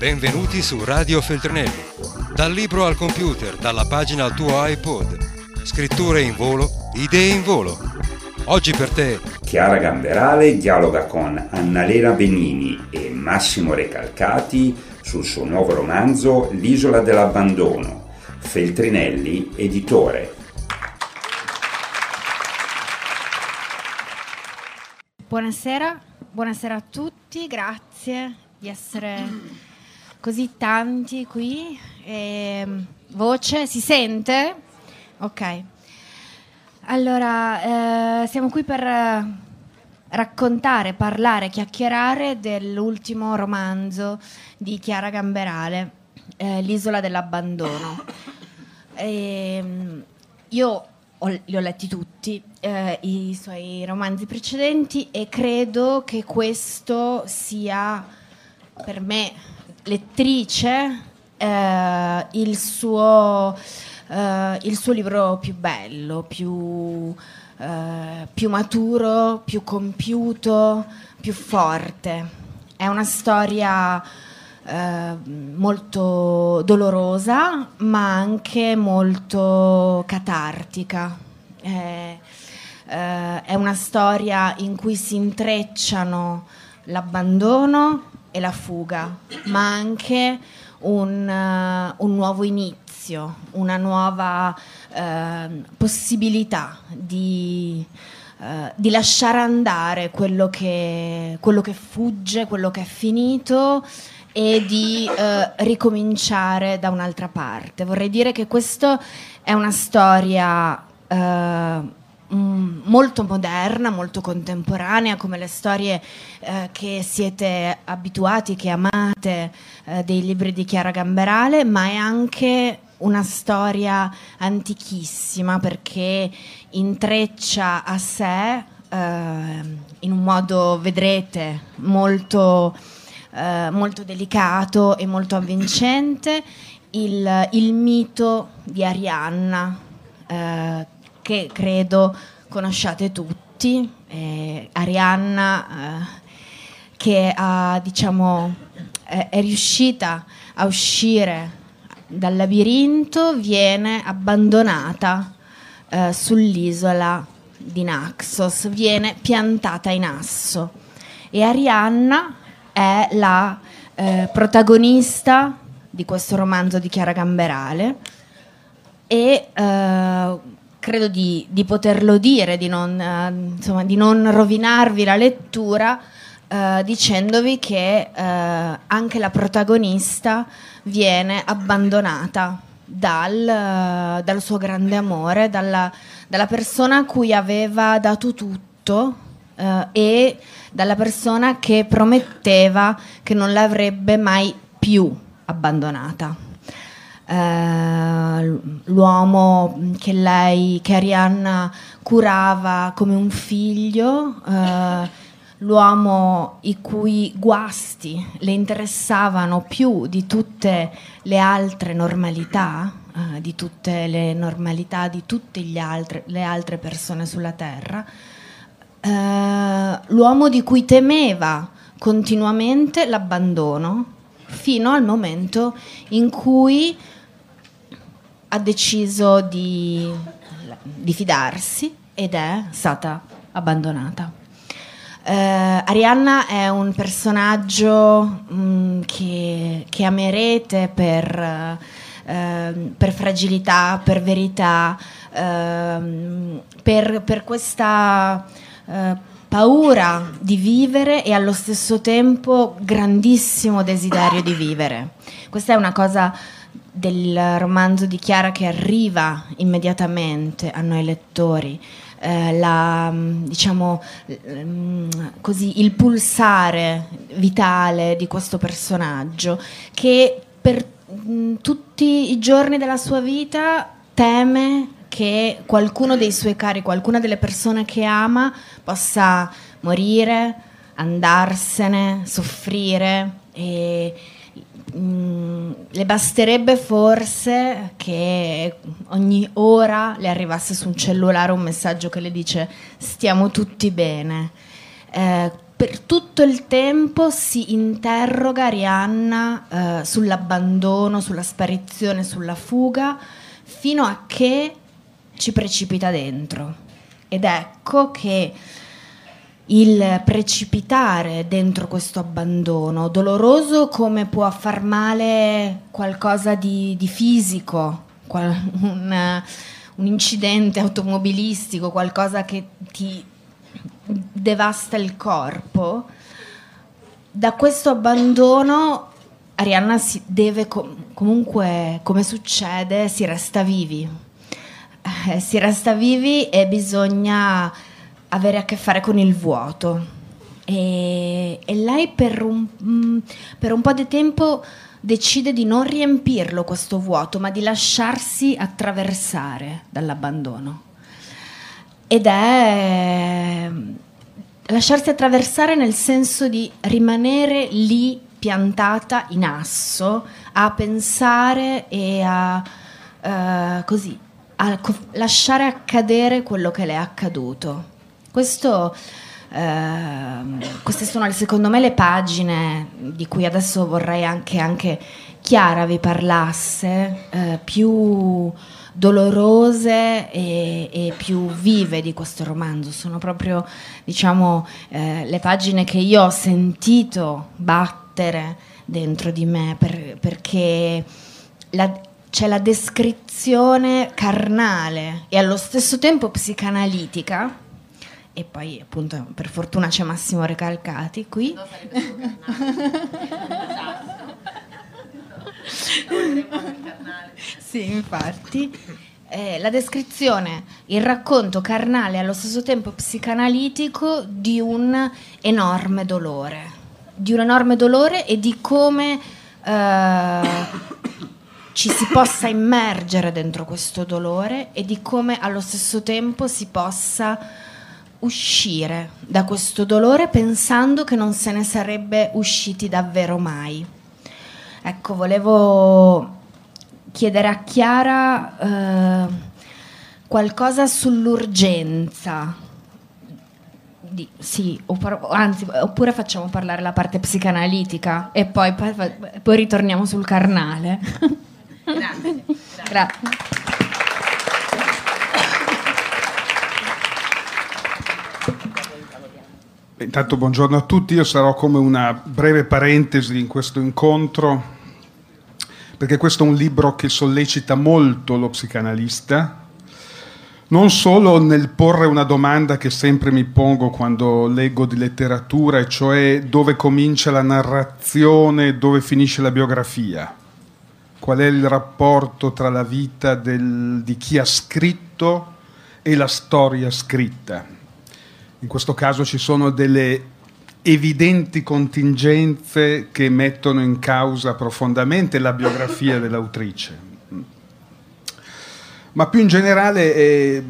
Benvenuti su Radio Feltrinelli. Dal libro al computer, dalla pagina al tuo iPod. Scritture in volo, idee in volo. Oggi per te Chiara Gamberale dialoga con Annalena Benini e Massimo Recalcati sul suo nuovo romanzo L'isola dell'abbandono. Feltrinelli, editore. Buonasera, buonasera a tutti, grazie di essere così tanti qui. E, voce, si sente? Ok. Allora, eh, siamo qui per raccontare, parlare, chiacchierare dell'ultimo romanzo di Chiara Gamberale, eh, L'isola dell'abbandono. E, io ho, li ho letti tutti, eh, i suoi romanzi precedenti, e credo che questo sia per me, lettrice, eh, il, suo, eh, il, suo, libro più bello, più, eh, più maturo, più compiuto, più forte. È una storia eh, molto dolorosa, ma anche molto catartica. Eh, è una storia in cui si intrecciano l'abbandono e la fuga, ma anche un, uh, un nuovo inizio, una nuova uh, possibilità di, uh, di, lasciare andare quello che, quello che, fugge, quello che è finito e di ricominciare da un'altra parte. Vorrei dire che questa è una storia Mm, molto moderna, molto contemporanea, come le storie eh, che siete abituati, che amate eh, dei libri di Chiara Gamberale, ma è anche una storia antichissima perché intreccia a sé eh, in un modo, vedrete, molto, eh, molto delicato e molto avvincente il, il mito di Arianna eh, che credo conosciate tutti, eh, Arianna eh, che ha, diciamo, è, è riuscita a uscire dal labirinto, viene abbandonata eh, sull'isola di Naxos, viene piantata in asso. E Arianna è la eh, protagonista di questo romanzo di Chiara Gamberale e eh, credo di, di, poterlo dire, di non, uh, insomma, di non, rovinarvi la lettura uh, dicendovi che uh, anche la protagonista viene abbandonata dal, dal suo grande amore, dalla, dalla, persona a cui aveva dato tutto e dalla persona che prometteva che non l'avrebbe mai più abbandonata eh, l'uomo che lei, che Arianna curava come un figlio, eh, l'uomo i cui guasti le interessavano più di tutte le altre normalità, eh, di tutte le normalità di tutte altre, le altre persone sulla terra, eh, l'uomo di cui temeva continuamente l'abbandono fino al momento in cui ha deciso di, di fidarsi ed è stata abbandonata. Uh, Arianna è un personaggio um, che, che, amerete per, uh, per, fragilità, per verità, uh, per, per, questa paura di vivere e allo stesso tempo grandissimo desiderio di vivere. Questa è una cosa del romanzo di Chiara che arriva immediatamente a noi lettori. Eh, la, diciamo, mm, così, il pulsare vitale di questo personaggio che per mm, tutti i giorni della sua vita teme che qualcuno dei suoi cari, qualcuna delle persone che ama possa morire, andarsene, soffrire e, Le basterebbe forse che ogni ora le arrivasse su un cellulare un messaggio che le dice stiamo tutti bene. Eh, per, tutto il tempo si interroga Rihanna eh, sull'abbandono, sulla sparizione, sulla fuga, fino a che ci precipita dentro. Ed ecco che il precipitare dentro questo abbandono, doloroso come può far male qualcosa di, di fisico, qual, un, un incidente automobilistico, qualcosa che ti devasta il corpo, da questo abbandono Arianna si deve com- comunque, come succede, si resta vivi. Eh, si resta vivi e bisogna avere a che fare con il vuoto. E, e lei per un, mm, per un po' di tempo decide di non riempirlo questo vuoto, ma di lasciarsi attraversare dall'abbandono. Ed è lasciarsi attraversare nel senso di rimanere lì piantata in asso a pensare e a uh, così a lasciare accadere quello che le è accaduto. Questo, uh, queste sono secondo me le pagine di cui adesso vorrei anche, anche Chiara vi parlasse, uh, più dolorose e, e, più vive di questo romanzo. Sono proprio, diciamo, eh, le pagine che io ho sentito battere dentro di me per, perché la, c'è la descrizione carnale e allo stesso tempo psicanalitica. E poi, appunto, per fortuna c'è Massimo Recalcati qui. No, sì, infatti. Eh, la descrizione, il racconto carnale allo stesso tempo psicanalitico di un enorme dolore, di un enorme dolore e di come eh, ci si possa immergere dentro questo dolore e di come allo stesso tempo si possa uscire da questo dolore pensando che non se ne sarebbe usciti davvero mai. Ecco, volevo chiedere a Chiara eh, qualcosa sull'urgenza. Di, sì, oppure, anzi, oppure facciamo parlare la parte psicanalitica e poi, poi, poi ritorniamo sul carnale. Grazie. Grazie. Intanto buongiorno a tutti, io sarò come una breve parentesi in questo incontro, perché questo è un libro che sollecita molto lo psicanalista, non solo nel porre una domanda che sempre mi pongo quando leggo di letteratura, e cioè dove comincia la narrazione e dove finisce la biografia, qual è il rapporto tra la vita del, di chi ha scritto e la storia scritta in questo caso ci sono delle evidenti contingenze che mettono in causa profondamente la biografia dell'autrice. Ma più in generale è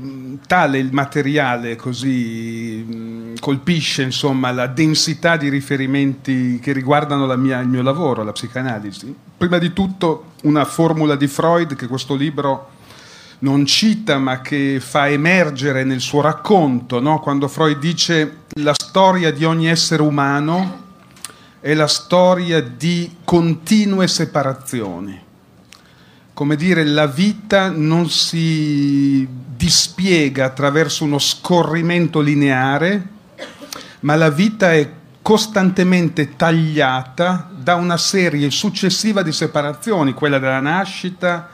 tale il materiale così colpisce insomma, la densità di riferimenti che riguardano mia, il mio lavoro, la psicanalisi. Prima di tutto una formula di Freud che questo libro non cita ma che fa emergere nel suo racconto, no? quando Freud dice la storia di ogni essere umano è la storia di continue separazioni. Come dire, la vita non si dispiega attraverso uno scorrimento lineare, ma la vita è costantemente tagliata da una serie successiva di separazioni, quella della nascita,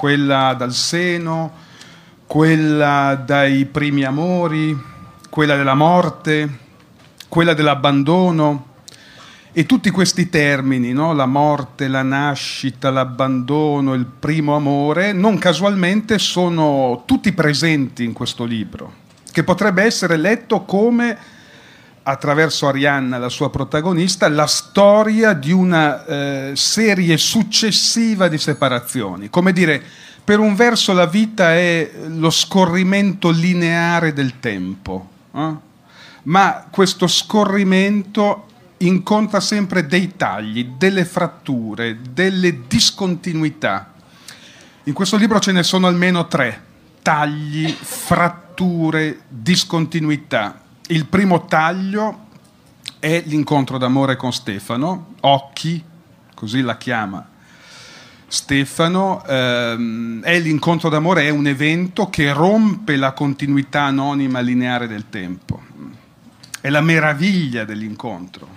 quella dal seno, quella dai primi amori, quella della morte, quella dell'abbandono. E tutti questi termini, no? la morte, la nascita, l'abbandono, il primo amore, non casualmente sono tutti presenti in questo libro, che potrebbe essere letto come, attraverso Arianna, la sua protagonista, la storia di una eh, serie successiva di separazioni. Come dire, per un verso la vita è lo scorrimento lineare del tempo, eh? ma questo scorrimento incontra sempre dei tagli, delle fratture, delle discontinuità. In questo libro ce ne sono almeno tre, tagli, fratture, discontinuità. Il primo taglio è l'incontro d'amore con Stefano, Occhi, così la chiama. Stefano, ehm, è l'incontro d'amore, è un evento che rompe la continuità anonima lineare del tempo. È la meraviglia dell'incontro,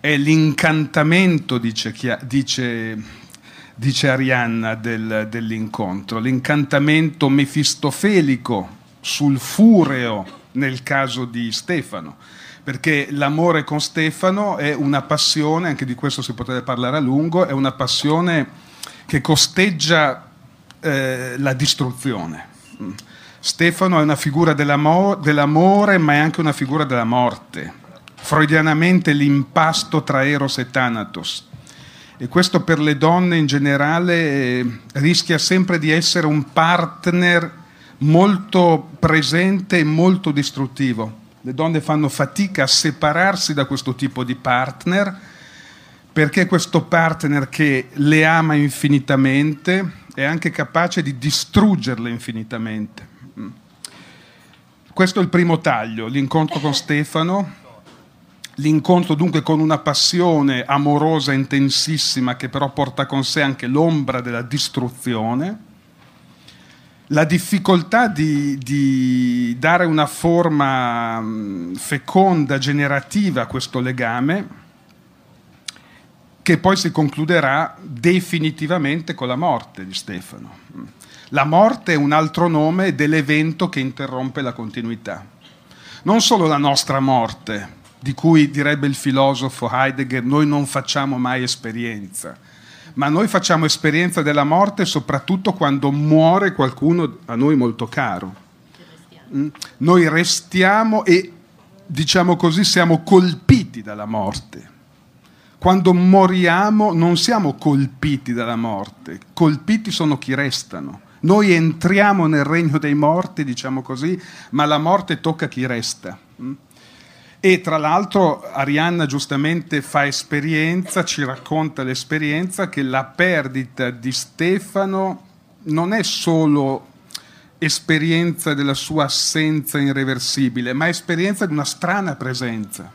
è l'incantamento, dice, dice, dice Arianna, del, dell'incontro, l'incantamento mefistofelico sul fureo nel caso di Stefano perché l'amore con Stefano è una passione, anche di questo si potrebbe parlare a lungo, è una passione che costeggia eh, la distruzione. Stefano è una figura dell'amore, ma è anche una figura della morte. Freudianamente l'impasto tra Eros e Thanatos. E questo per le donne in generale eh, rischia sempre di essere un partner molto presente e molto distruttivo. Le donne fanno fatica a separarsi da questo tipo di partner perché questo partner che le ama infinitamente è anche capace di distruggerle infinitamente. Questo è il primo taglio, l'incontro con Stefano, l'incontro dunque con una passione amorosa intensissima che però porta con sé anche l'ombra della distruzione, la difficoltà di, di dare una forma mm, feconda, generativa a questo legame, che poi si concluderà definitivamente con la morte di Stefano. La morte è un altro nome dell'evento che interrompe la continuità. Non solo la nostra morte, di cui direbbe il filosofo Heidegger, noi non facciamo mai esperienza, ma noi facciamo esperienza della morte soprattutto quando muore qualcuno a noi molto caro. Mm? Noi restiamo e, diciamo così, siamo colpiti dalla morte quando moriamo non siamo colpiti dalla morte, colpiti sono chi restano. Noi entriamo nel regno dei morti, diciamo così, ma la morte tocca chi resta. E tra l'altro Arianna giustamente fa esperienza, ci racconta l'esperienza che la perdita di Stefano non è solo esperienza della sua assenza irreversibile, ma esperienza di una strana presenza.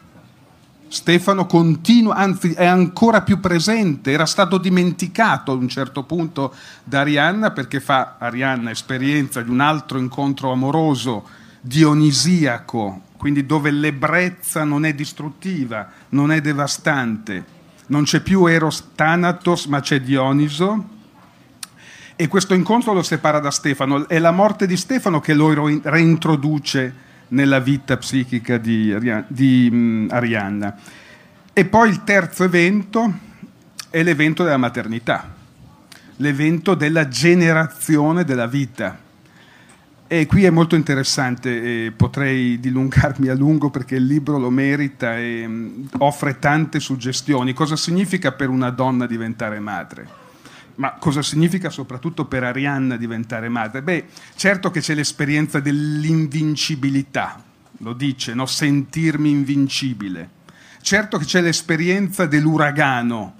Stefano continua, anzi è ancora più presente, era stato dimenticato a un certo punto da Arianna perché fa Arianna esperienza di un altro incontro amoroso dionisiaco, quindi dove l'ebbrezza non è distruttiva, non è devastante, non c'è più Eros Thanatos ma c'è Dioniso e questo incontro lo separa da Stefano, è la morte di Stefano che lo reintroduce nella vita psichica di, di Arianna. E poi il terzo evento è l'evento della maternità, l'evento della generazione della vita. E qui è molto interessante, potrei dilungarmi a lungo perché il libro lo merita e um, offre tante suggestioni. Cosa significa per una donna diventare madre? Ma cosa significa soprattutto per Arianna diventare madre? Beh, certo che c'è l'esperienza dell'invincibilità, lo dice, no? sentirmi invincibile. Certo che c'è l'esperienza dell'uragano,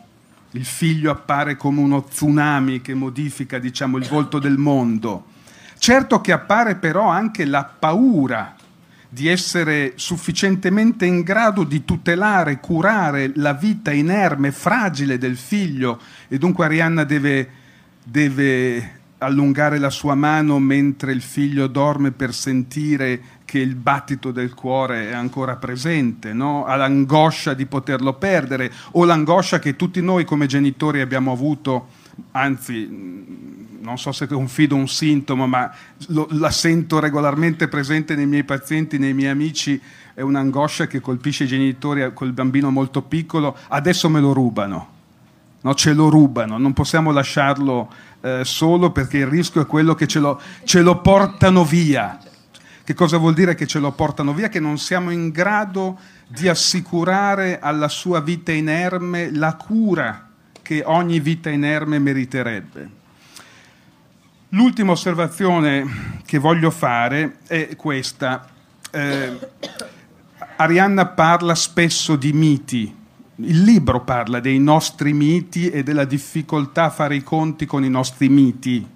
il figlio appare come uno tsunami che modifica diciamo, il volto del mondo. Certo che appare però anche la paura di essere sufficientemente in grado di tutelare, curare la vita inerme, fragile del figlio e dunque Arianna deve, deve allungare la sua mano mentre il figlio dorme per sentire che il battito del cuore è ancora presente, no? ha l'angoscia di poterlo perdere o l'angoscia che tutti noi come genitori abbiamo avuto, anzi non so se confido un sintomo, ma lo, la sento regolarmente presente nei miei pazienti, nei miei amici, è un'angoscia che colpisce i genitori col bambino molto piccolo, adesso me lo rubano, no? ce lo rubano, non possiamo lasciarlo eh, solo perché il rischio è quello che ce lo, ce lo portano via. Che cosa vuol dire che ce lo portano via? Che non siamo in grado di assicurare alla sua vita inerme la cura che ogni vita inerme meriterebbe. L'ultima osservazione che voglio fare è questa. Eh, Arianna parla spesso di miti. Il libro parla dei nostri miti e della difficoltà a fare i conti con i nostri miti.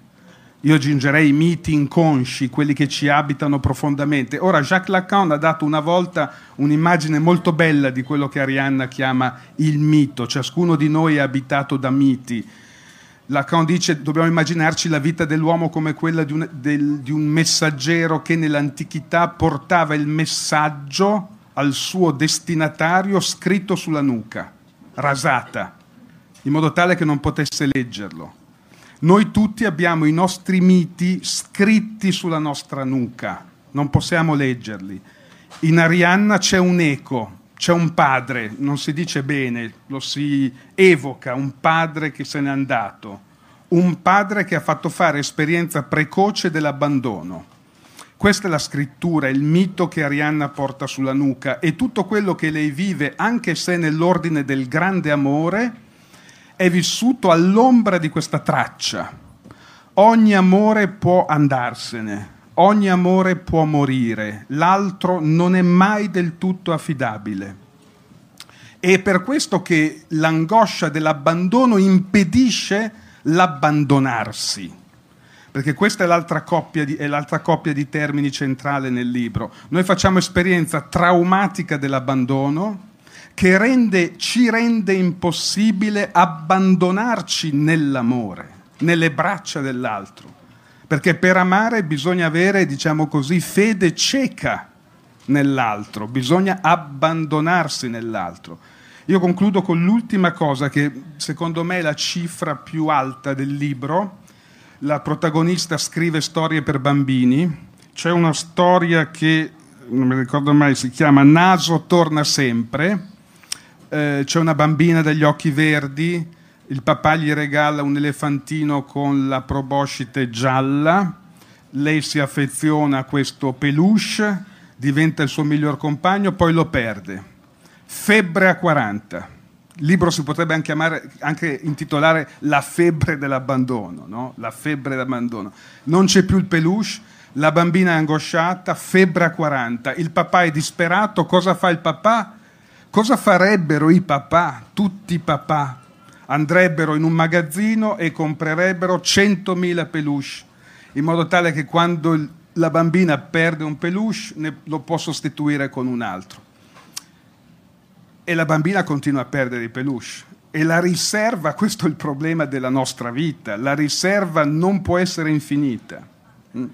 io aggiungerei i miti inconsci, quelli che ci abitano profondamente. Ora, Jacques Lacan ha dato una volta un'immagine molto bella di quello che Arianna chiama il mito. Ciascuno di noi è abitato da miti. Lacan dice dobbiamo immaginarci la vita dell'uomo come quella di un, del, di un messaggero che nell'antichità portava il messaggio al suo destinatario scritto sulla nuca, rasata, in modo tale che non potesse leggerlo. Noi tutti abbiamo i nostri miti scritti sulla nostra nuca, non possiamo leggerli. In Arianna c'è un eco, c'è un padre, non si dice bene, lo si evoca, un padre che se n'è andato, un padre che ha fatto fare esperienza precoce dell'abbandono. Questa è la scrittura, il mito che Arianna porta sulla nuca e tutto quello che lei vive, anche se nell'ordine del grande amore, è vissuto all'ombra di questa traccia. Ogni amore può andarsene, ogni amore può morire, l'altro non è mai del tutto affidabile. È per questo che l'angoscia dell'abbandono impedisce l'abbandonarsi, perché questa è l'altra, di, è l'altra coppia di termini centrale nel libro. Noi facciamo esperienza traumatica dell'abbandono, che rende, ci rende impossibile abbandonarci nell'amore, nelle braccia dell'altro. Perché per amare bisogna avere, diciamo così, fede cieca nell'altro, bisogna abbandonarsi nell'altro. Io concludo con l'ultima cosa che secondo me è la cifra più alta del libro. La protagonista scrive storie per bambini. C'è una storia che, non mi ricordo mai, si chiama Naso torna sempre eh, c'è una bambina dagli occhi verdi, il papà gli regala un elefantino con la proboscite gialla, lei si affeziona a questo peluche, diventa il suo miglior compagno, poi lo perde. Febbre a 40. Il libro si potrebbe anche, chiamare, anche intitolare La febbre dell'abbandono, no? La febbre dell'abbandono. Non c'è più il peluche, la bambina è angosciata, febbre a 40. Il papà è disperato, cosa fa il papà? Cosa farebbero i papà, tutti i papà? Andrebbero in un magazzino e comprerebbero 100.000 peluche, in modo tale che quando la bambina perde un peluche ne, lo può sostituire con un altro. E la bambina continua a perdere i peluche. E la riserva, questo è il problema della nostra vita, la riserva non può essere infinita. Mm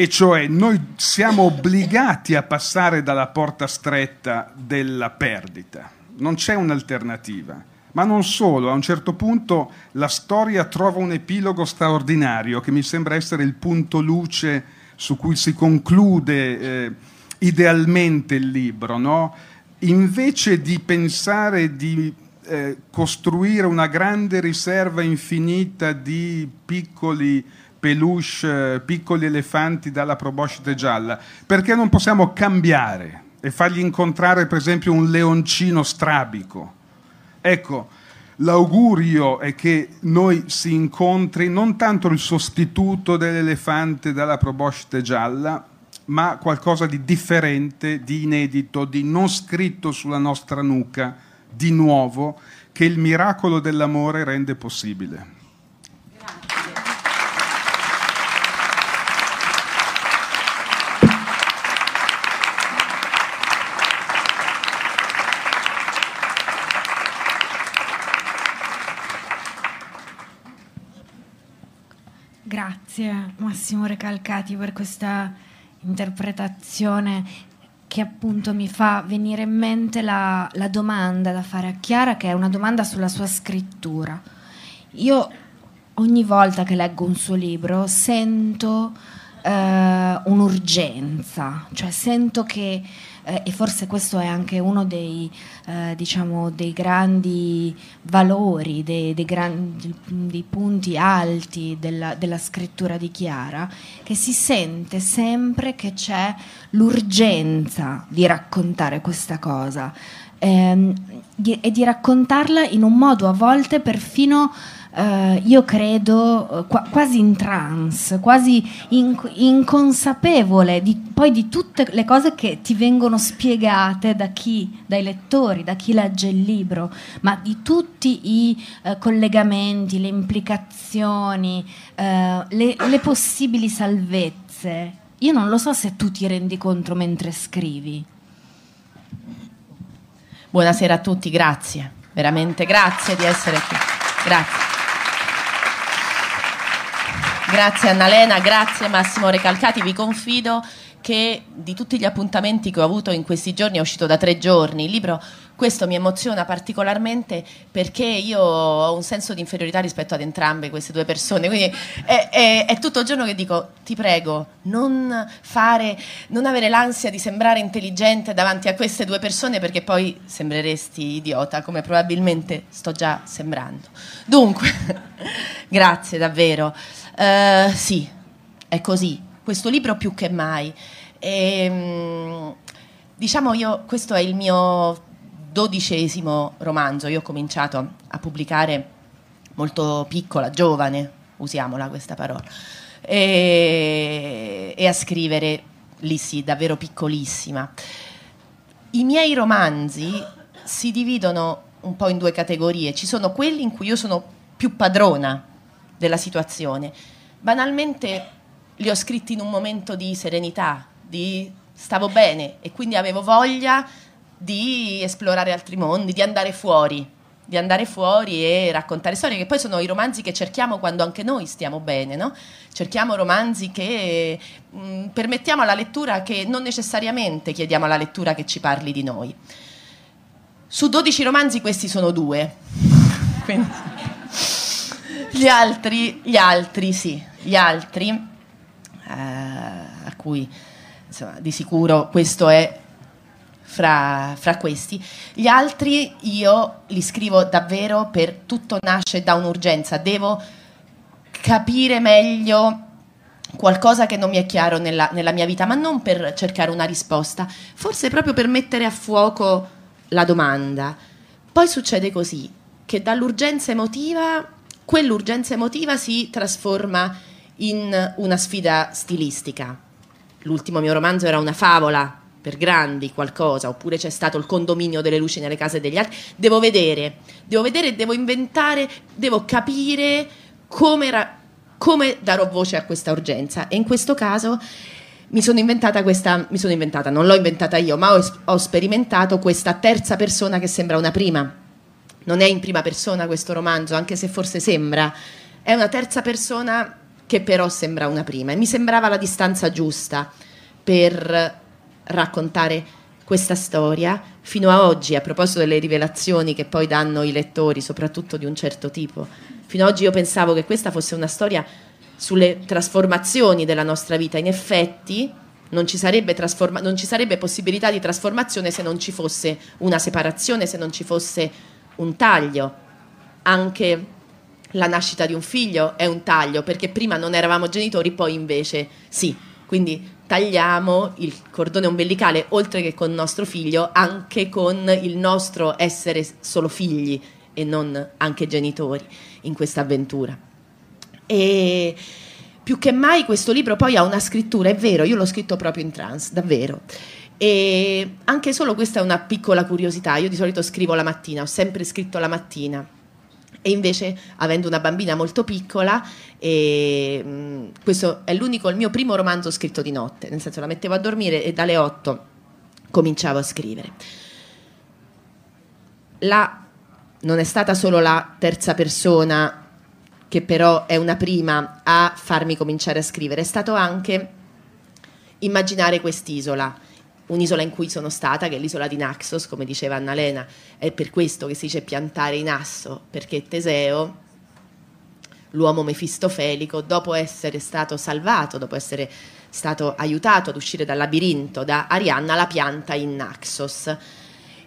e cioè noi siamo obbligati a passare dalla porta stretta della perdita, non c'è un'alternativa. Ma non solo, a un certo punto la storia trova un epilogo straordinario che mi sembra essere il punto luce su cui si conclude eh, idealmente il libro. No? Invece di pensare di eh, costruire una grande riserva infinita di piccoli peluche, piccoli elefanti dalla proboscite gialla? Perché non possiamo cambiare e fargli incontrare per esempio un leoncino strabico? Ecco, l'augurio è che noi si incontri non tanto il sostituto dell'elefante dalla proboscite gialla, ma qualcosa di differente, di inedito, di non scritto sulla nostra nuca, di nuovo, che il miracolo dell'amore rende possibile. Grazie Massimo Recalcati per questa interpretazione che appunto mi fa venire in mente la, la, domanda da fare a Chiara, che è una domanda sulla sua scrittura. Io ogni volta che leggo un suo libro sento eh, un'urgenza, cioè sento che eh, e forse questo è anche uno dei, eh, diciamo, dei grandi valori, dei, dei, grandi, dei punti alti della, della, scrittura di Chiara, che si sente sempre che c'è l'urgenza di raccontare questa cosa ehm, di, e di raccontarla in un modo a volte perfino Uh, io credo qua, quasi in trance, quasi in, inconsapevole di, poi di tutte le cose che ti vengono spiegate da chi, dai lettori, da chi legge il libro, ma di tutti i uh, collegamenti, le implicazioni, uh, le, le possibili salvezze. Io non lo so se tu ti rendi conto mentre scrivi. Buonasera a tutti, grazie, veramente grazie di essere qui. Grazie. Grazie Annalena, grazie Massimo Recalcati, vi confido che di tutti gli appuntamenti che ho avuto in questi giorni è uscito da tre giorni. Il libro, questo mi emoziona particolarmente perché io ho un senso di inferiorità rispetto ad entrambe queste due persone. Quindi è, è, è tutto il giorno che dico: ti prego, non fare, non avere l'ansia di sembrare intelligente davanti a queste due persone perché poi sembreresti idiota, come probabilmente sto già sembrando. Dunque, grazie davvero. Uh, sì, è così. Questo libro più che mai. E, ehm, diciamo io, questo è il mio dodicesimo romanzo. Io ho cominciato a pubblicare molto piccola, giovane, usiamola questa parola, e, e a scrivere lì sì, davvero piccolissima. I miei romanzi si dividono un po' in due categorie. Ci sono quelli in cui io sono più padrona della situazione. Banalmente li ho scritti in un momento di serenità, di stavo bene e quindi avevo voglia di esplorare altri mondi, di andare fuori, di andare fuori e raccontare storie, che poi sono i romanzi che cerchiamo quando anche noi stiamo bene, no? Cerchiamo romanzi che mh, mm, permettiamo alla lettura che non necessariamente chiediamo alla lettura che ci parli di noi. Su 12 romanzi questi sono due. Gli altri, gli altri sì, gli altri, eh, a cui insomma, di sicuro questo è fra, fra, questi. Gli altri io li scrivo davvero per tutto nasce da un'urgenza, devo capire meglio qualcosa che non mi è chiaro nella, nella mia vita, ma non per cercare una risposta, forse proprio per mettere a fuoco la domanda. Poi succede così, che dall'urgenza emotiva quell'urgenza emotiva si trasforma in una sfida stilistica. L'ultimo mio romanzo era una favola per grandi qualcosa, oppure c'è stato il condominio delle luci nelle case degli altri. Devo vedere, devo vedere, devo inventare, devo capire come, ra- come darò voce a questa urgenza. E in questo caso mi sono inventata questa, mi sono inventata, non l'ho inventata io, ma ho, ho sperimentato questa terza persona che sembra una prima non è in prima persona questo romanzo, anche se forse sembra, è una terza persona che però sembra una prima e mi sembrava la distanza giusta per raccontare questa storia fino a oggi, a proposito delle rivelazioni che poi danno i lettori, soprattutto di un certo tipo. Fino ad oggi io pensavo che questa fosse una storia sulle trasformazioni della nostra vita. In effetti non ci, trasforma- non ci sarebbe possibilità di trasformazione se non ci fosse una separazione, se non ci fosse un taglio, anche la nascita di un figlio è un taglio, perché prima non eravamo genitori, poi invece sì. Quindi tagliamo il cordone ombelicale, oltre che con nostro figlio, anche con il nostro essere solo figli e non anche genitori in questa avventura. E più che mai questo libro poi ha una scrittura, è vero, io l'ho scritto proprio in trance, davvero. E anche solo questa è una piccola curiosità. Io di solito scrivo la mattina, ho sempre scritto la mattina. E invece, avendo una bambina molto piccola, e, mh, questo è l'unico, il mio primo romanzo scritto di notte, nel senso la mettevo a dormire e dalle 8 cominciavo a scrivere. La, non è stata solo la terza persona, che però è una prima, a farmi cominciare a scrivere, è stato anche immaginare quest'isola un'isola in cui sono stata, che è l'isola di Naxos, come diceva Annalena, è per questo che si dice piantare in asso, perché Teseo, l'uomo mefistofelico, dopo essere stato salvato, dopo essere stato aiutato ad uscire dal labirinto da Arianna, la pianta in Naxos.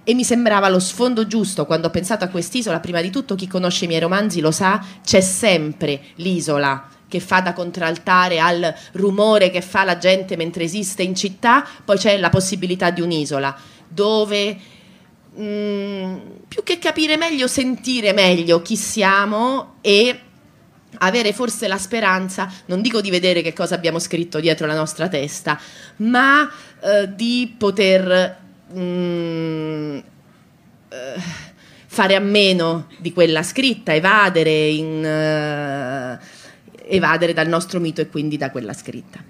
E mi sembrava lo sfondo giusto quando ho pensato a quest'isola. Prima di tutto, chi conosce i miei romanzi lo sa, c'è sempre l'isola che fa da contraltare al rumore che fa la gente mentre esiste in città, poi c'è la possibilità di un'isola dove mm, più che capire meglio, sentire meglio chi siamo e avere forse la speranza, non dico di vedere che cosa abbiamo scritto dietro la nostra testa, ma eh, di poter mm, eh, fare a meno di quella scritta, evadere, in, eh, evadere dal nostro mito e quindi da quella scritta.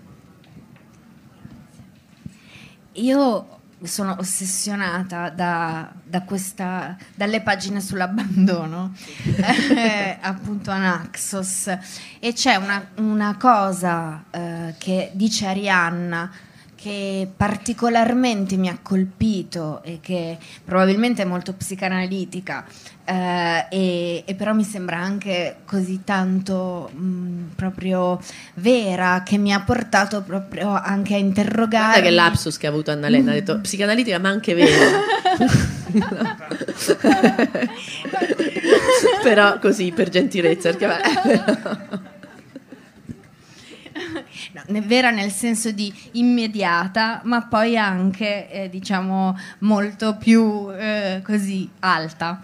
Io sono ossessionata da, da questa, dalle pagine sull'abbandono, eh, appunto a Naxos, e c'è una, una cosa eh, che dice Arianna che particolarmente mi ha colpito e che probabilmente è molto psicanalitica eh, e, e, però mi sembra anche così tanto mh, proprio vera che mi ha portato proprio anche a interrogare guarda che lapsus che ha avuto Annalena ha detto psicanalitica ma anche vera. Però così per gentilezza perché no, vera nel senso di immediata, ma poi anche, eh, diciamo, molto più eh, così alta.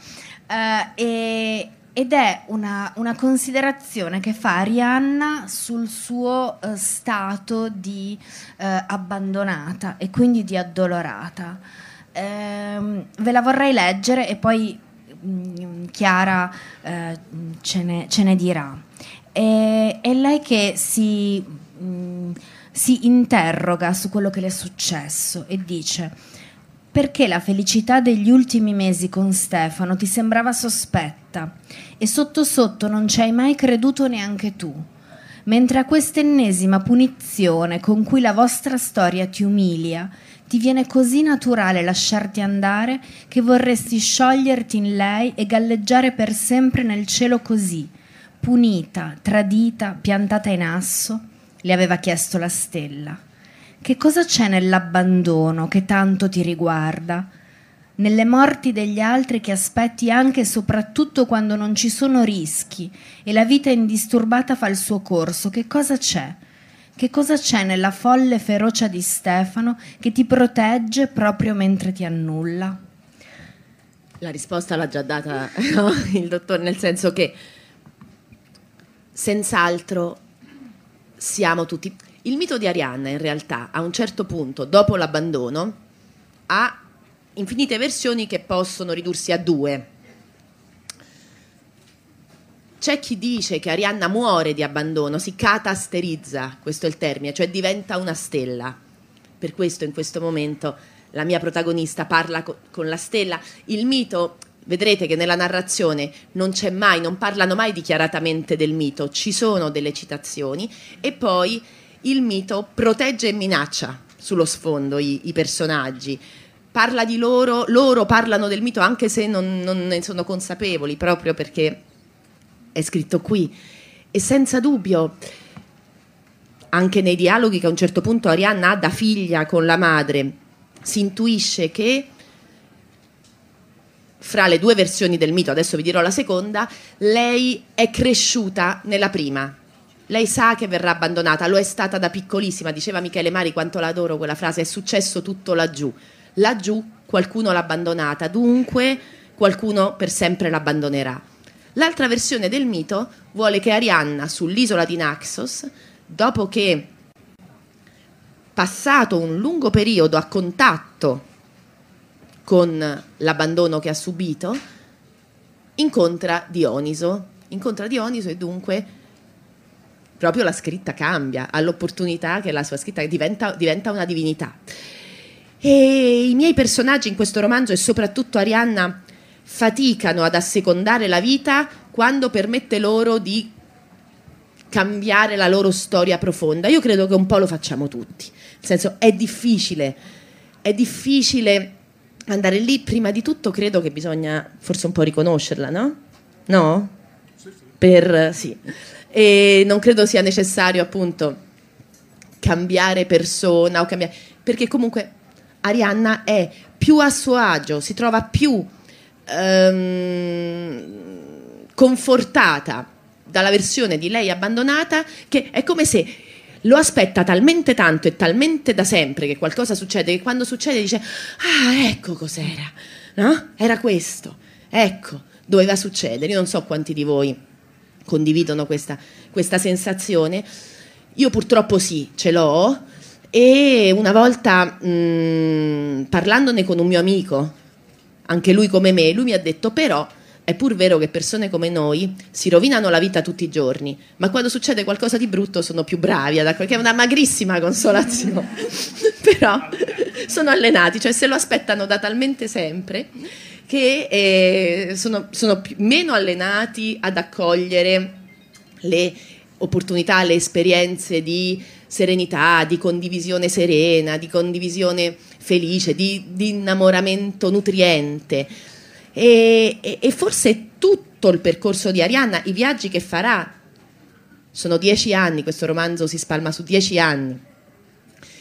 Eh, e, ed è una, una, considerazione che fa Arianna sul suo eh, stato di eh, abbandonata e quindi di addolorata. Ehm, ve la vorrei leggere e poi mh, mm, Chiara eh, ce ne, ce, ne, dirà. E, è lei che si mh, si interroga su quello che le è successo e dice perché la felicità degli ultimi mesi con Stefano ti sembrava sospetta? E sotto sotto non ci hai mai creduto neanche tu, mentre a quest'ennesima punizione con cui la vostra storia ti umilia, ti viene così naturale lasciarti andare che vorresti scioglierti in lei e galleggiare per sempre nel cielo così, punita, tradita, piantata in asso, le aveva chiesto la stella. Che cosa c'è nell'abbandono che tanto ti riguarda? Nelle morti degli altri che aspetti anche e soprattutto quando non ci sono rischi e la vita indisturbata fa il suo corso, che cosa c'è? Che cosa c'è nella folle ferocia di Stefano che ti protegge proprio mentre ti annulla? La risposta l'ha già data no? il dottore, nel senso che senz'altro siamo tutti... Il mito di Arianna in realtà a un certo punto, dopo l'abbandono, ha infinite versioni che possono ridursi a due. C'è chi dice che Arianna muore di abbandono, si catasterizza, questo è il termine, cioè diventa una stella. Per questo in questo momento la mia protagonista parla co- con la stella. Il mito vedrete che nella narrazione non c'è mai, non parlano mai dichiaratamente del mito, ci sono delle citazioni e poi il mito protegge e minaccia sullo sfondo i, i personaggi. Parla di loro, loro parlano del mito anche se non, non ne sono consapevoli, proprio perché è scritto qui. E senza dubbio, anche nei dialoghi che a un certo punto Arianna ha da figlia con la madre, si intuisce che fra le due versioni del mito, adesso vi dirò la seconda, lei è cresciuta nella prima. Lei sa che verrà abbandonata, lo è stata da piccolissima, diceva Michele Mari quanto l'adoro quella frase, è successo tutto laggiù. Laggiù qualcuno l'ha abbandonata, dunque qualcuno per sempre l'abbandonerà. L'altra versione del mito vuole che Arianna sull'isola di Naxos, dopo che passato un lungo periodo a contatto con l'abbandono che ha subito, incontra Dioniso. Incontra Dioniso e dunque proprio la scritta cambia, ha l'opportunità che la sua scritta diventa, diventa una divinità. E i miei personaggi in questo romanzo e soprattutto Arianna faticano ad assecondare la vita quando permette loro di cambiare la loro storia profonda. Io credo che un po' lo facciamo tutti. Nel senso, è difficile, è difficile andare lì, prima di tutto credo che bisogna forse un po' riconoscerla, no? No? Per, sì. E non credo sia necessario appunto cambiare persona o cambiare, perché comunque Arianna è più a suo agio, si trova più um, confortata dalla versione di lei abbandonata che è come se lo aspetta talmente tanto e talmente da sempre che qualcosa succede che quando succede dice ah ecco cos'era no? Era questo. Ecco, doveva succedere. Io non so quanti di voi condividono questa, questa sensazione. Io purtroppo sì, ce l'ho. E una volta mh, mm, parlandone con un mio amico, anche lui come me, lui mi ha detto però è pur vero che persone come noi si rovinano la vita tutti i giorni, ma quando succede qualcosa di brutto sono più bravi, che è una magrissima consolazione. Però sono allenati, cioè se lo aspettano da talmente sempre che eh, sono, sono più, meno allenati ad accogliere le opportunità, le esperienze di serenità, di condivisione serena, di condivisione felice, di, di innamoramento nutriente. E, e, e forse tutto il percorso di Arianna, i viaggi che farà, sono dieci anni, questo romanzo si spalma su dieci anni,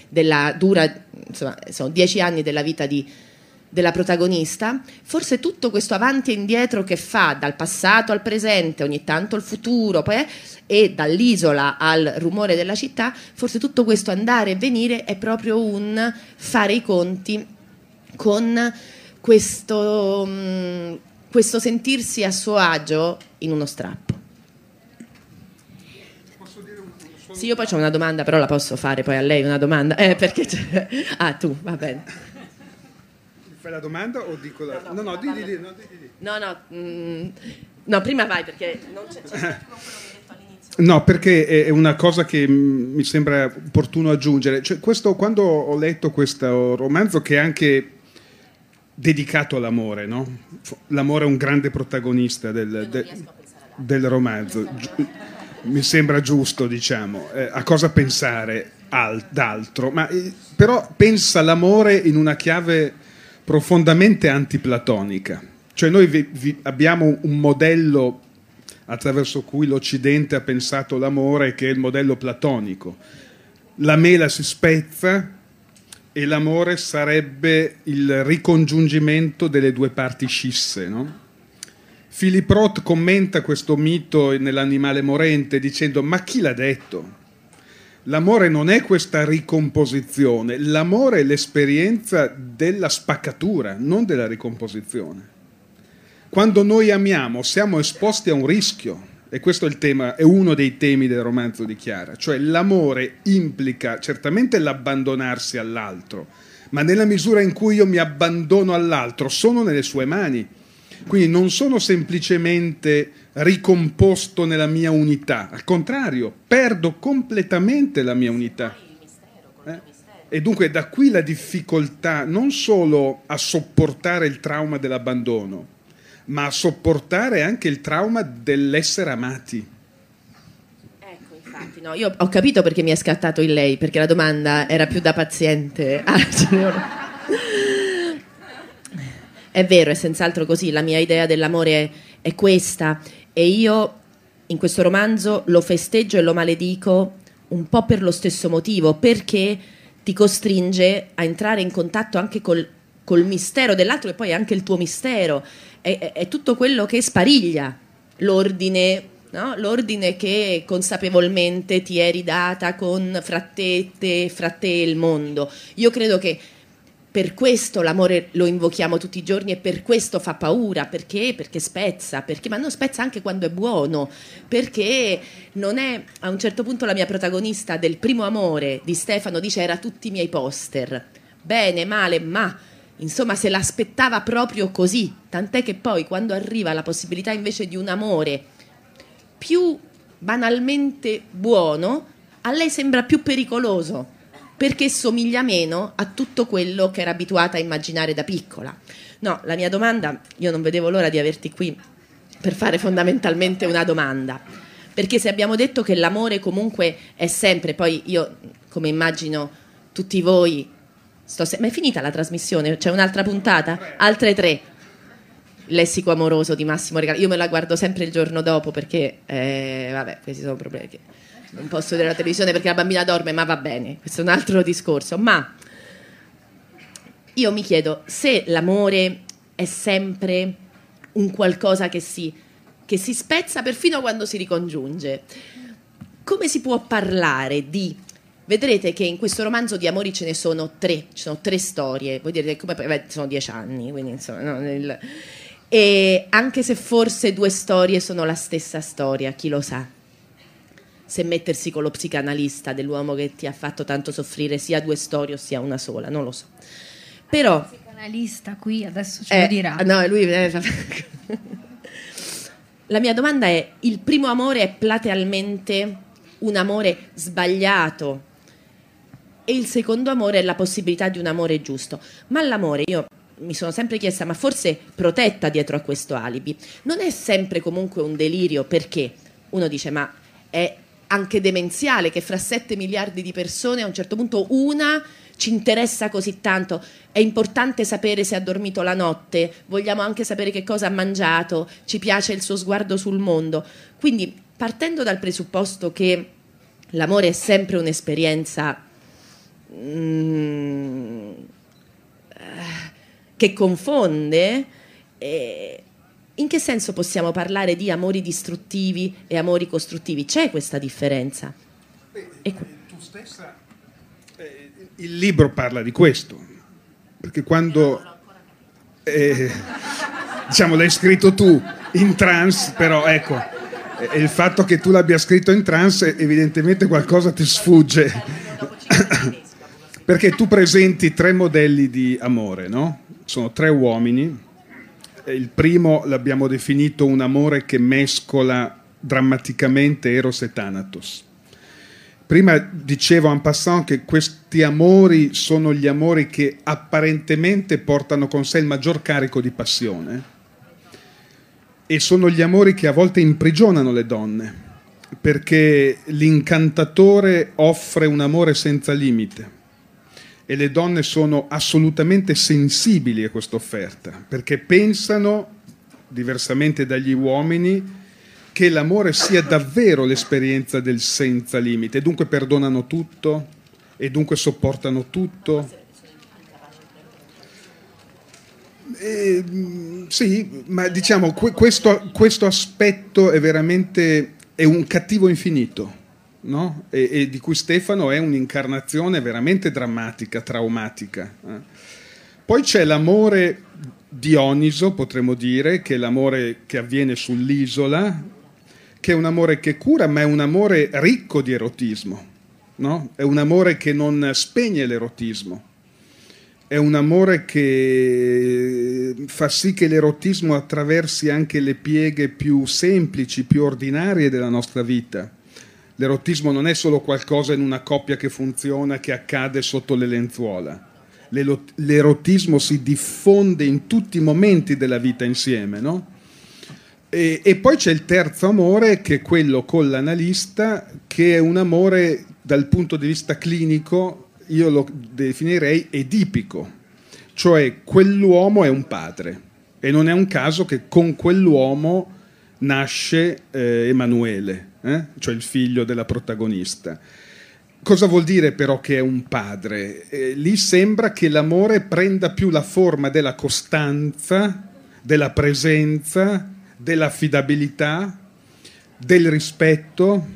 della dura, insomma, sono dieci anni della vita di, della protagonista, forse tutto questo avanti e indietro che fa dal passato al presente, ogni tanto al futuro, poi, e dall'isola al rumore della città, forse tutto questo andare e venire è proprio un fare i conti con questo, mm, questo sentirsi a suo agio in uno strappo. Sì, io poi ho una domanda, però la posso fare poi a lei una domanda. Eh, perché Ah, tu, va bene. Fai la domanda o dico la... No, no, no, di, di, di, no, di, no, no, mm, no, prima vai perché non c'è, c'è No, perché è una cosa che mi sembra opportuno aggiungere. Cioè, questo, quando ho letto questo romanzo, che è anche dedicato all'amore, no? L'amore è un grande protagonista del, de, del romanzo. Mi sembra giusto, diciamo, eh, a cosa pensare al, d'altro, ma eh, però pensa l'amore in una chiave profondamente antiplatonica. Cioè noi vi, vi abbiamo un modello attraverso cui l'Occidente ha pensato l'amore che è il modello platonico. La mela si spezza, e l'amore sarebbe il ricongiungimento delle due parti scisse. No? Philip Roth commenta questo mito nell'animale morente dicendo ma chi l'ha detto? L'amore non è questa ricomposizione, l'amore è l'esperienza della spaccatura, non della ricomposizione. Quando noi amiamo siamo esposti a un rischio, e questo è, tema, è, uno dei temi del romanzo di Chiara, cioè l'amore implica certamente l'abbandonarsi all'altro, ma nella misura in cui io mi abbandono all'altro sono nelle sue mani, quindi non sono semplicemente ricomposto nella mia unità, al contrario, perdo completamente la mia unità. Eh? E dunque da qui la difficoltà non solo a sopportare il trauma dell'abbandono, ma a sopportare anche il trauma dell'essere amati. Ecco, infatti, no, io ho capito perché mi è scattato il lei, perché la domanda era più da paziente. è vero, è senz'altro così, la mia idea dell'amore è questa e io in questo romanzo lo festeggio e lo maledico un po' per lo stesso motivo, perché ti costringe a entrare in contatto anche col, col mistero dell'altro, che poi è anche il tuo mistero è, è tutto quello che spariglia l'ordine No? l'ordine che consapevolmente ti eri data con frattette, fratte il mondo. Io credo che per questo l'amore lo invochiamo tutti i giorni e per questo fa paura, perché? Perché spezza, perché, ma non spezza anche quando è buono, perché non è a un certo punto la mia protagonista del primo amore di Stefano dice era tutti i miei poster, bene, male, ma Insomma, se l'aspettava proprio così, tant'è che poi quando arriva la possibilità invece di un amore più banalmente buono, a lei sembra più pericoloso, perché somiglia meno a tutto quello che era abituata a immaginare da piccola. No, la mia domanda, io non vedevo l'ora di averti qui per fare fondamentalmente una domanda. Perché se abbiamo detto che l'amore comunque è sempre, poi io come immagino tutti voi Se- ma è finita la trasmissione? C'è un'altra puntata? Altre tre. Lessico amoroso di Massimo Regali. Io me la guardo sempre il giorno dopo perché, eh, vabbè, questi sono problemi che non posso vedere la televisione perché la bambina dorme, ma va bene, questo è un altro discorso. Ma io mi chiedo se l'amore è sempre un qualcosa che si, che si spezza perfino quando si ricongiunge. Come si può parlare di vedrete che in questo romanzo di amori ce ne sono tre, ci sono tre storie, vuol dire che come beh, sono dieci anni, quindi insomma, no, nel, e anche se forse due storie sono la stessa storia, chi lo sa? Se mettersi con lo psicanalista dell'uomo che ti ha fatto tanto soffrire sia due storie o sia una sola, non lo so. Però... Il psicanalista qui adesso ce eh, lo dirà. No, lui... La mia domanda è, il primo amore è platealmente un amore sbagliato e il secondo amore è la possibilità di un amore giusto. Ma l'amore, io mi sono sempre chiesta, ma forse protetta dietro a questo alibi, non è sempre comunque un delirio perché uno dice, ma è anche demenziale che fra 7 miliardi di persone a un certo punto una ci interessa così tanto, è importante sapere se ha dormito la notte, vogliamo anche sapere che cosa ha mangiato, ci piace il suo sguardo sul mondo. Quindi partendo dal presupposto che l'amore è sempre un'esperienza mm, che confonde, eh, in che senso possiamo parlare di amori distruttivi e amori costruttivi? C'è questa differenza? Beh, tu stessa il libro parla di questo, perché quando... Eh, diciamo, l'hai scritto tu in trance, però ecco, eh, il fatto che tu l'abbia scritto in trance evidentemente qualcosa ti sfugge. Perché tu presenti tre modelli di amore, no? Sono tre uomini. Il primo l'abbiamo definito un amore che mescola drammaticamente Eros e Thanatos Prima dicevo en passant che questi amori sono gli amori che apparentemente portano con sé il maggior carico di passione e sono gli amori che a volte imprigionano le donne, perché l'incantatore offre un amore senza limite e le donne sono assolutamente sensibili a questa offerta, perché pensano, diversamente dagli uomini, che l'amore sia davvero l'esperienza del senza limite, dunque perdonano tutto e dunque sopportano tutto. Eh, sì, ma diciamo questo, questo, aspetto è veramente è un cattivo infinito, no? e, e, di cui Stefano è un'incarnazione veramente drammatica, traumatica. Eh? Poi c'è l'amore Dioniso, potremmo dire, che è l'amore che avviene sull'isola, che è un amore che cura, ma è un amore ricco di erotismo, no? È un amore che non spegne l'erotismo, è un amore che fa sì che l'erotismo attraversi anche le pieghe più semplici, più ordinarie della nostra vita. L'erotismo non è solo qualcosa in una coppia che funziona, che accade sotto le lenzuola. L'erotismo si diffonde in tutti i momenti della vita insieme, no? E, e, poi c'è il terzo amore, che è quello con l'analista, che è un amore dal punto di vista clinico, io lo definirei edipico, cioè quell'uomo è un padre e non è un caso che con quell'uomo nasce eh, Emanuele, eh? cioè il figlio della protagonista. Cosa vuol dire però che è un padre? Eh, lì sembra che l'amore prenda più la forma della costanza, della presenza, dell'affidabilità, del rispetto,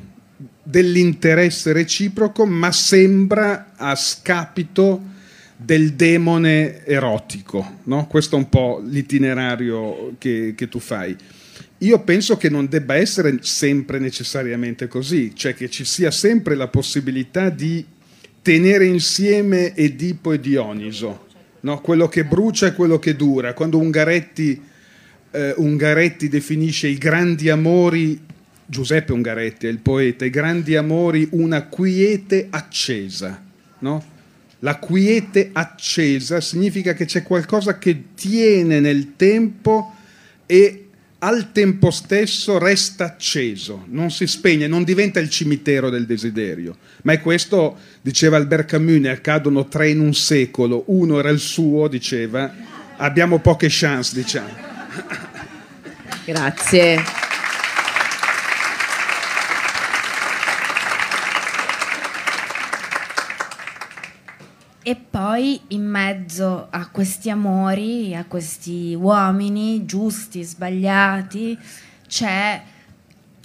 dell'interesse reciproco, ma sembra a scapito del demone erotico. No? Questo è un po' l'itinerario che, che tu fai. Io penso che non debba essere sempre necessariamente così, cioè che ci sia sempre la possibilità di tenere insieme Edipo e Dioniso, no? quello che brucia e quello che dura. Quando Ungaretti eh, Ungaretti definisce i grandi amori, Giuseppe Ungaretti è il poeta, i grandi amori una quiete accesa, no? La quiete accesa significa che c'è qualcosa che tiene nel tempo e al tempo stesso resta acceso, non si spegne, non diventa il cimitero del desiderio. Ma è questo, diceva Albert Camus, ne accadono tre in un secolo, uno era il suo, diceva, abbiamo poche chance, diciamo. Grazie. E poi in mezzo a questi amori, a questi uomini giusti, sbagliati, c'è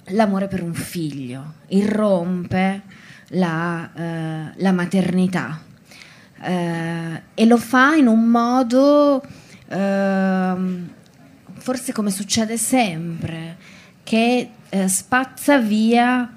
l'amore per un figlio. Irrompe la, eh, la maternità eh, e lo fa in un modo ehm, forse come succede sempre, che eh, spazza via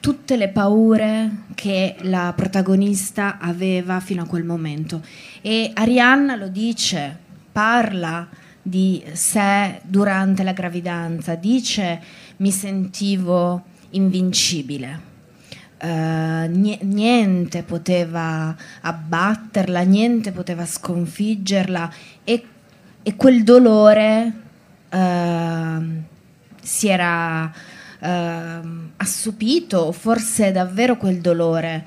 tutte le paure che la protagonista aveva fino a quel momento. E Arianna lo dice, parla di sé durante la gravidanza, dice mi sentivo invincibile. Uh, niente poteva abbatterla, niente poteva sconfiggerla e, e quel dolore uh, si era uh, assopito, forse davvero quel dolore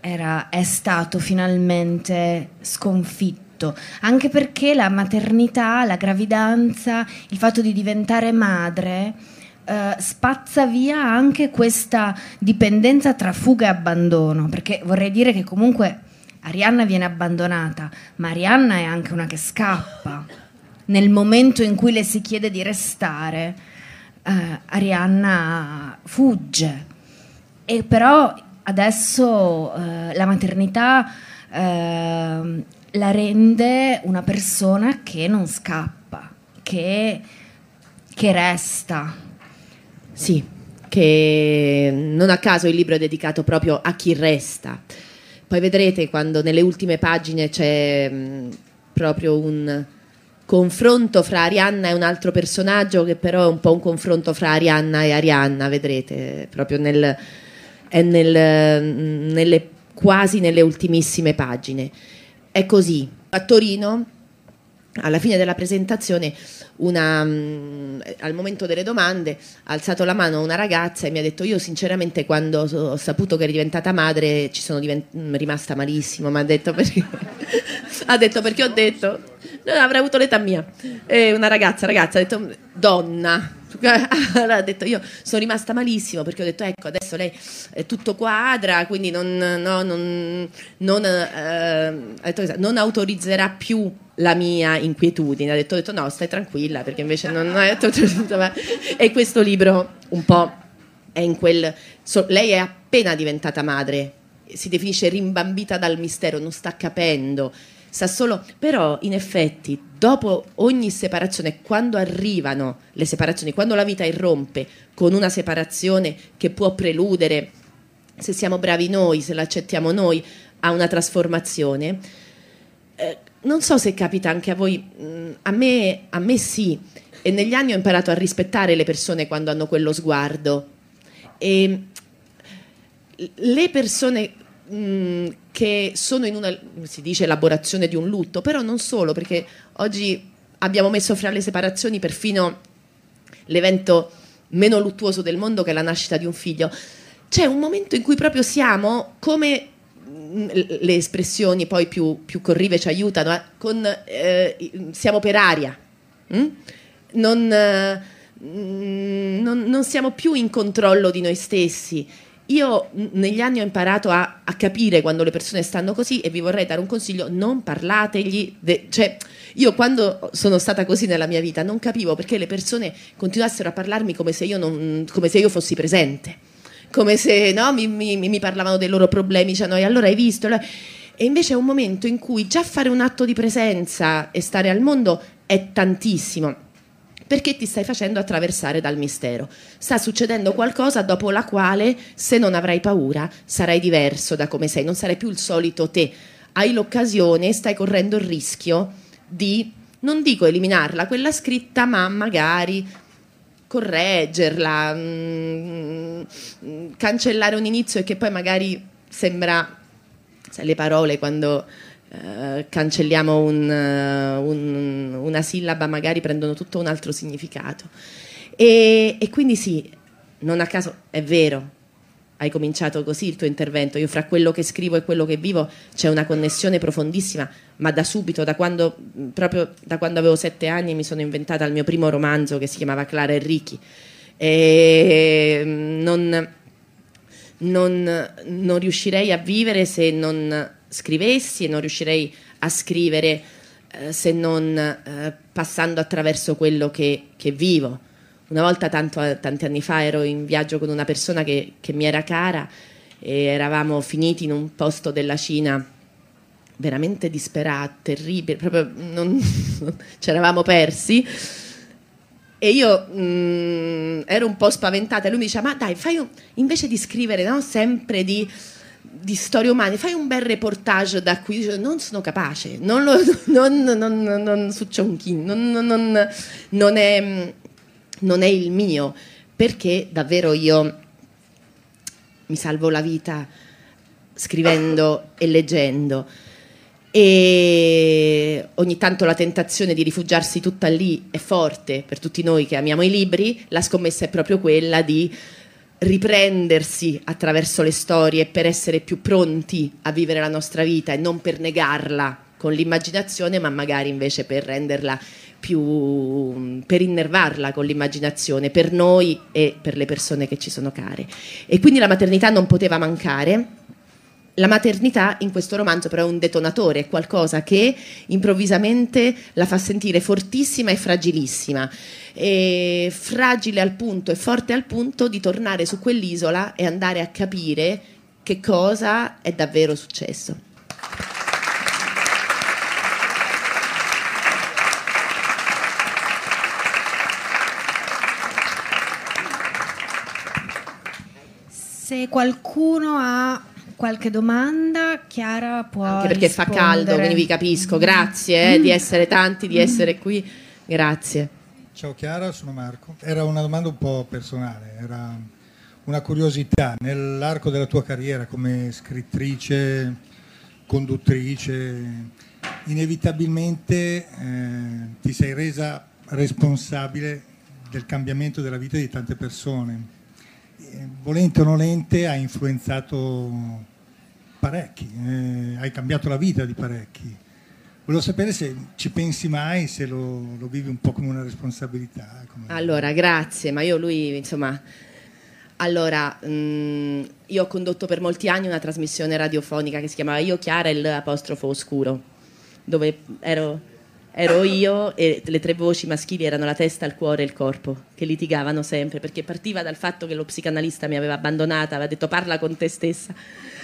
era, è stato finalmente sconfitto, anche perché la maternità, la gravidanza, il fatto di diventare madre eh, spazza via anche questa dipendenza tra fuga e abbandono, perché vorrei dire che comunque Arianna viene abbandonata, ma Arianna è anche una che scappa. Nel momento in cui le si chiede di restare, eh, Arianna fugge. E però adesso eh, la maternità eh, la rende una persona che non scappa, che, che resta. Sì, che non a caso il libro è dedicato proprio a chi resta. Poi vedrete quando nelle ultime pagine c'è mh, proprio un confronto fra Arianna e un altro personaggio che però è un po' un confronto fra Arianna e Arianna, vedrete, proprio nel, è nel, nelle, quasi nelle ultimissime pagine. È così. A Torino, alla fine della presentazione, una, um, al momento delle domande ha alzato la mano una ragazza e mi ha detto io sinceramente quando ho saputo che eri diventata madre ci sono divent- mm, rimasta malissimo, mi ha detto perché, ha detto perché ho detto? No, avrei avuto l'età mia e una ragazza, ragazza ha detto donna allora ha detto io sono rimasta malissimo perché ho detto ecco adesso lei è tutto quadra quindi non, no, non, non, eh, non autorizzerà più la mia inquietudine ha detto, detto no stai tranquilla perché invece non è e questo libro un po' è in quel so, lei è appena diventata madre si definisce rimbambita dal mistero non sta capendo sa solo però in effetti dopo ogni separazione quando arrivano le separazioni quando la vita irrompe con una separazione che può preludere se siamo bravi noi se l'accettiamo noi a una trasformazione eh, non so se capita anche a voi mm, a me, a me sì. E negli anni ho imparato a rispettare le persone quando hanno quello sguardo. E le persone mh, che sono in una, si dice, elaborazione di un lutto, però non solo, perché oggi abbiamo messo fra le separazioni perfino l'evento meno luttuoso del mondo che è la nascita di un figlio. C'è un momento in cui proprio siamo come le espressioni poi più, più corrive ci aiutano, eh, con, eh, siamo per aria, hm? non, eh, non, non siamo più in controllo di noi stessi io negli anni ho imparato a, a, capire quando le persone stanno così e vi vorrei dare un consiglio, non parlategli, de, cioè io quando sono stata così nella mia vita non capivo perché le persone continuassero a parlarmi come se io, non, come se io fossi presente, come se no, mi, mi, mi, parlavano dei loro problemi, cioè, no, e allora hai visto... E invece è un momento in cui già fare un atto di presenza e stare al mondo è tantissimo perché ti stai facendo attraversare dal mistero. Sta succedendo qualcosa dopo la quale, se non avrai paura, sarai diverso da come sei, non sarai più il solito te. Hai l'occasione, stai correndo il rischio di, non dico eliminarla, quella scritta, ma magari correggerla, mh, mm, cancellare un inizio e che poi magari sembra, sai, le parole quando eh, cancelliamo un, uh, un, una sillaba, magari prendono tutto un altro significato. E, e, quindi sì, non a caso è vero, hai cominciato così il tuo intervento. Io fra quello che scrivo e quello che vivo c'è una connessione profondissima, ma da subito, da quando, proprio da quando avevo sette anni, mi sono inventata il mio primo romanzo che si chiamava Clara e Ricky. E mm, non, non, non riuscirei a vivere se non scrivessi e non riuscirei a scrivere eh, se non eh, passando attraverso quello che, che vivo. Una volta, tanto, tanti anni fa, ero in viaggio con una persona che, che mi era cara e eravamo finiti in un posto della Cina veramente disperato, terribile, proprio non, ci eravamo persi. E io mh, mm, ero un po' spaventata e lui mi diceva, ma dai, fai un, invece di scrivere no, sempre di, di, storie umane, fai un bel reportage da qui. Non sono capace, non, lo, non, non, non, su Chongqing, non, non, non, è, non è il mio, perché davvero io mi salvo la vita scrivendo e leggendo e ogni tanto la tentazione di rifugiarsi tutta lì è forte per tutti noi che amiamo i libri, la scommessa è proprio quella di riprendersi attraverso le storie per essere più pronti a vivere la nostra vita e non per negarla con l'immaginazione, ma magari invece per renderla più per innervarla con l'immaginazione per noi e per le persone che ci sono care. E quindi la maternità non poteva mancare la maternità in questo romanzo però è un detonatore, è qualcosa che improvvisamente la fa sentire fortissima e fragilissima, e fragile al punto e forte al punto di tornare su quell'isola e andare a capire che cosa è davvero successo. Se qualcuno ha qualche domanda, Chiara può Anche perché rispondere. fa caldo, quindi vi capisco. Grazie eh, mm. di essere tanti, di essere qui. Grazie. Ciao Chiara, sono Marco. Era una domanda un po' personale, era una curiosità. Nell'arco della tua carriera come scrittrice, conduttrice, inevitabilmente eh, ti sei resa responsabile del cambiamento della vita di tante persone volente o nolente ha influenzato parecchi, eh, hai cambiato la vita di parecchi. Volevo sapere se ci pensi mai, se lo, lo vivi un po' come una responsabilità. Come... Allora, grazie, ma io lui, insomma, allora, mh, mm, io ho condotto per molti anni una trasmissione radiofonica che si chiamava Io Chiara e l'apostrofo oscuro, dove ero ero io e le tre voci maschili erano la testa, il cuore e il corpo, che litigavano sempre, perché partiva dal fatto che lo psicanalista mi aveva abbandonata, aveva detto parla con te stessa,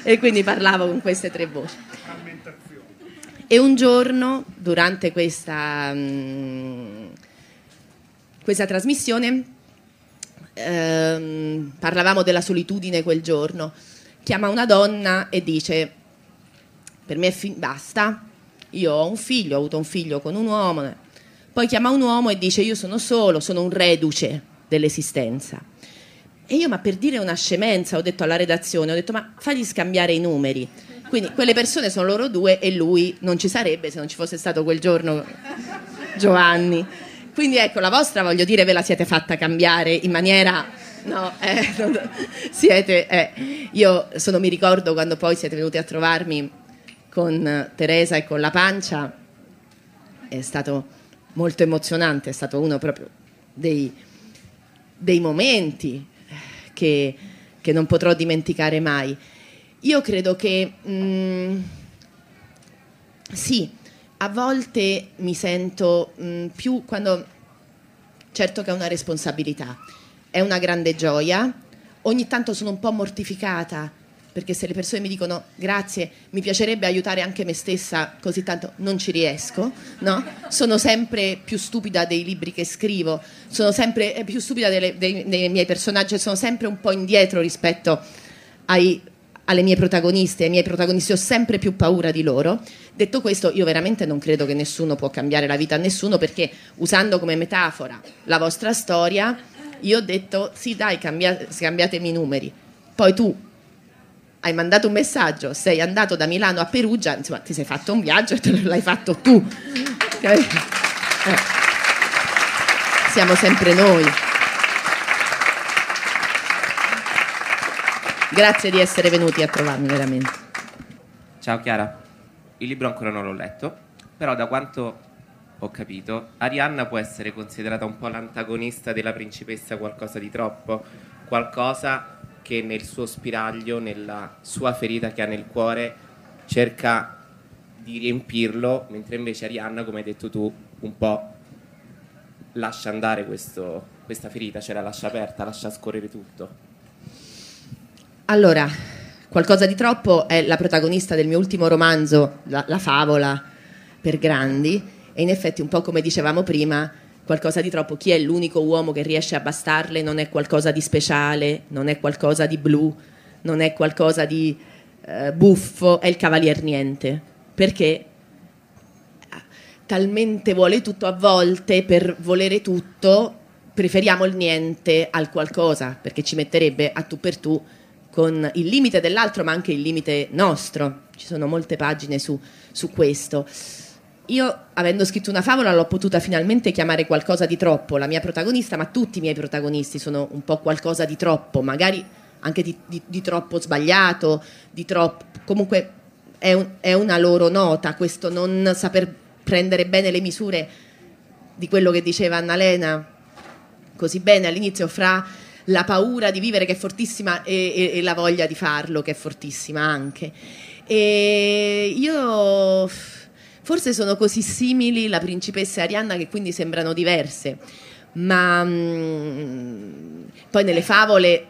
e quindi parlavo con queste tre voci. E un giorno, durante questa, mh, mm, questa trasmissione, ehm, parlavamo della solitudine quel giorno, chiama una donna e dice, per me è fin- basta, io ho un figlio, ho avuto un figlio con un uomo, poi chiama un uomo e dice io sono solo, sono un reduce dell'esistenza. E io, ma per dire una scemenza, ho detto alla redazione, ho detto ma fagli scambiare i numeri. Quindi quelle persone sono loro due e lui non ci sarebbe se non ci fosse stato quel giorno Giovanni. Quindi ecco, la vostra, voglio dire, ve la siete fatta cambiare in maniera... No, eh, siete... Eh. Io sono, mi ricordo quando poi siete venuti a trovarmi con Teresa e con la pancia è stato molto emozionante, è stato uno proprio dei, dei momenti che, che, non potrò dimenticare mai. Io credo che mh, mm, sì, a volte mi sento mh, mm, più quando certo che è una responsabilità, è una grande gioia, ogni tanto sono un po' mortificata perché se le persone mi dicono grazie, mi piacerebbe aiutare anche me stessa, così tanto non ci riesco, no? Sono sempre più stupida dei libri che scrivo, sono sempre più stupida delle, dei, dei, miei personaggi, sono sempre un po' indietro rispetto ai, alle mie protagoniste, ai miei protagonisti, ho sempre più paura di loro. Detto questo, io veramente non credo che nessuno può cambiare la vita a nessuno perché usando come metafora la vostra storia, io ho detto sì dai, cambiate, cambiatemi i numeri. Poi tu hai mandato un messaggio, sei andato da Milano a Perugia, insomma ti sei fatto un viaggio e te l'hai fatto tu. Eh. Siamo sempre noi. Grazie di essere venuti a trovarmi veramente. Ciao Chiara, il libro ancora non l'ho letto, però da quanto ho capito, Arianna può essere considerata un po' l'antagonista della principessa qualcosa di troppo, qualcosa che nel suo spiraglio, nella sua ferita che ha nel cuore, cerca di riempirlo, mentre invece Arianna, come hai detto tu, un po' lascia andare questo, questa ferita, cioè la lascia aperta, lascia scorrere tutto. Allora, Qualcosa di troppo è la protagonista del mio ultimo romanzo, La, la favola per grandi, e in effetti un po' come dicevamo prima, qualcosa di troppo, chi è l'unico uomo che riesce a bastarle non è qualcosa di speciale, non è qualcosa di blu, non è qualcosa di eh, buffo, è il cavalier niente, perché talmente vuole tutto a volte per volere tutto preferiamo il niente al qualcosa perché ci metterebbe a tu per tu con il limite dell'altro ma anche il limite nostro. Ci sono molte pagine su, su questo io avendo scritto una favola l'ho potuta finalmente chiamare qualcosa di troppo la mia protagonista ma tutti i miei protagonisti sono un po' qualcosa di troppo magari anche di, di, di troppo sbagliato di troppo comunque è, un, è una loro nota questo non saper prendere bene le misure di quello che diceva Annalena così bene all'inizio fra la paura di vivere che è fortissima e, e, e la voglia di farlo che è fortissima anche. E io forse sono così simili la principessa e Arianna che quindi sembrano diverse, ma mh, mm, poi nelle favole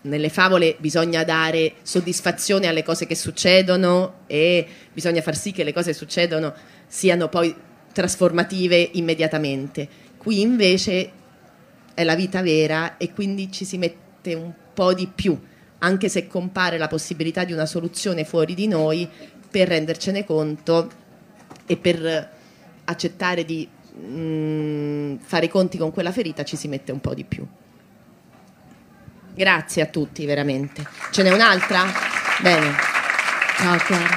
nelle favole bisogna dare soddisfazione alle cose che succedono e bisogna far sì che le cose che succedono siano poi trasformative immediatamente. Qui invece è la vita vera e quindi ci si mette un po' di più, anche se compare la possibilità di una soluzione fuori di noi, per rendercene conto e per accettare di mh, mm, fare i conti con quella ferita ci si mette un po' di più. Grazie a tutti, veramente. Ce n'è un'altra? Bene. Ciao Chiara.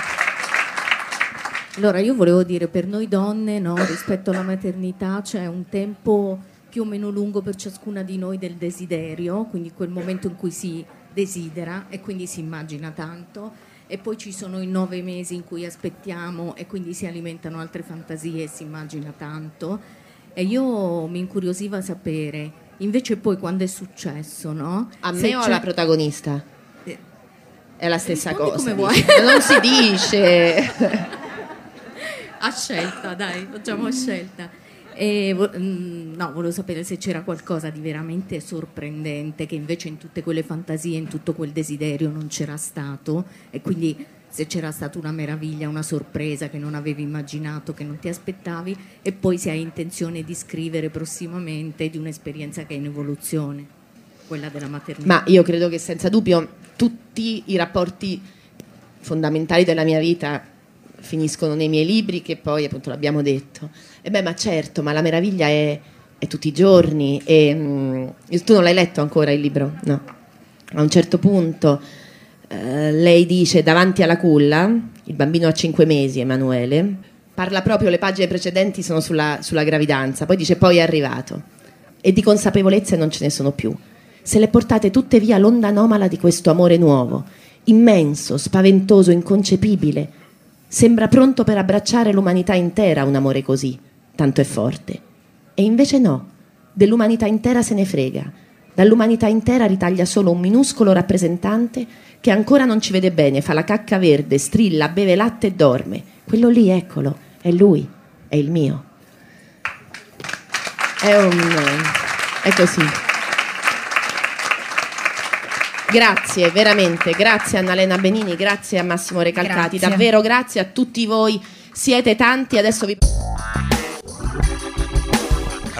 Allora, io volevo dire, per noi donne, no, rispetto alla maternità, c'è un tempo più o meno lungo per ciascuna di noi del desiderio, quindi quel momento in cui si desidera e quindi si immagina tanto, e poi ci sono i nove mesi in cui aspettiamo e quindi si alimentano altre fantasie e si immagina tanto. E io mi incuriosiva sapere, invece poi quando è successo, no? A me o alla protagonista? Eh, è la stessa Rispondi cosa. come vuoi. Non si dice. a scelta, dai, facciamo a scelta. E, mm, no, volevo sapere se c'era qualcosa di veramente sorprendente che invece in tutte quelle fantasie, in tutto quel desiderio non c'era stato e quindi se c'era stata una meraviglia, una sorpresa che non avevi immaginato, che non ti aspettavi e poi se hai intenzione di scrivere prossimamente di un'esperienza che è in evoluzione, quella della maternità. Ma io credo che senza dubbio tutti i rapporti fondamentali della mia vita finiscono nei miei libri che poi appunto l'abbiamo detto. E beh, ma certo, ma la meraviglia è, è tutti i giorni. E, mh, tu non l'hai letto ancora il libro? No. A un certo punto eh, lei dice davanti alla culla, il bambino ha cinque mesi, Emanuele, parla proprio, le pagine precedenti sono sulla, sulla gravidanza, poi dice poi è arrivato. E di consapevolezze non ce ne sono più. Se le portate tutte via l'onda anomala di questo amore nuovo, immenso, spaventoso, inconcepibile, Sembra pronto per abbracciare l'umanità intera un amore così, tanto è forte. E invece no, dell'umanità intera se ne frega. Dall'umanità intera ritaglia solo un minuscolo rappresentante che ancora non ci vede bene, fa la cacca verde, strilla, beve latte e dorme. Quello lì, eccolo, è lui, è il mio. È un... è così. Grazie, veramente, grazie a Annalena Benini, grazie a Massimo Recalcati, Grazie. davvero grazie a tutti voi, siete tanti, adesso vi...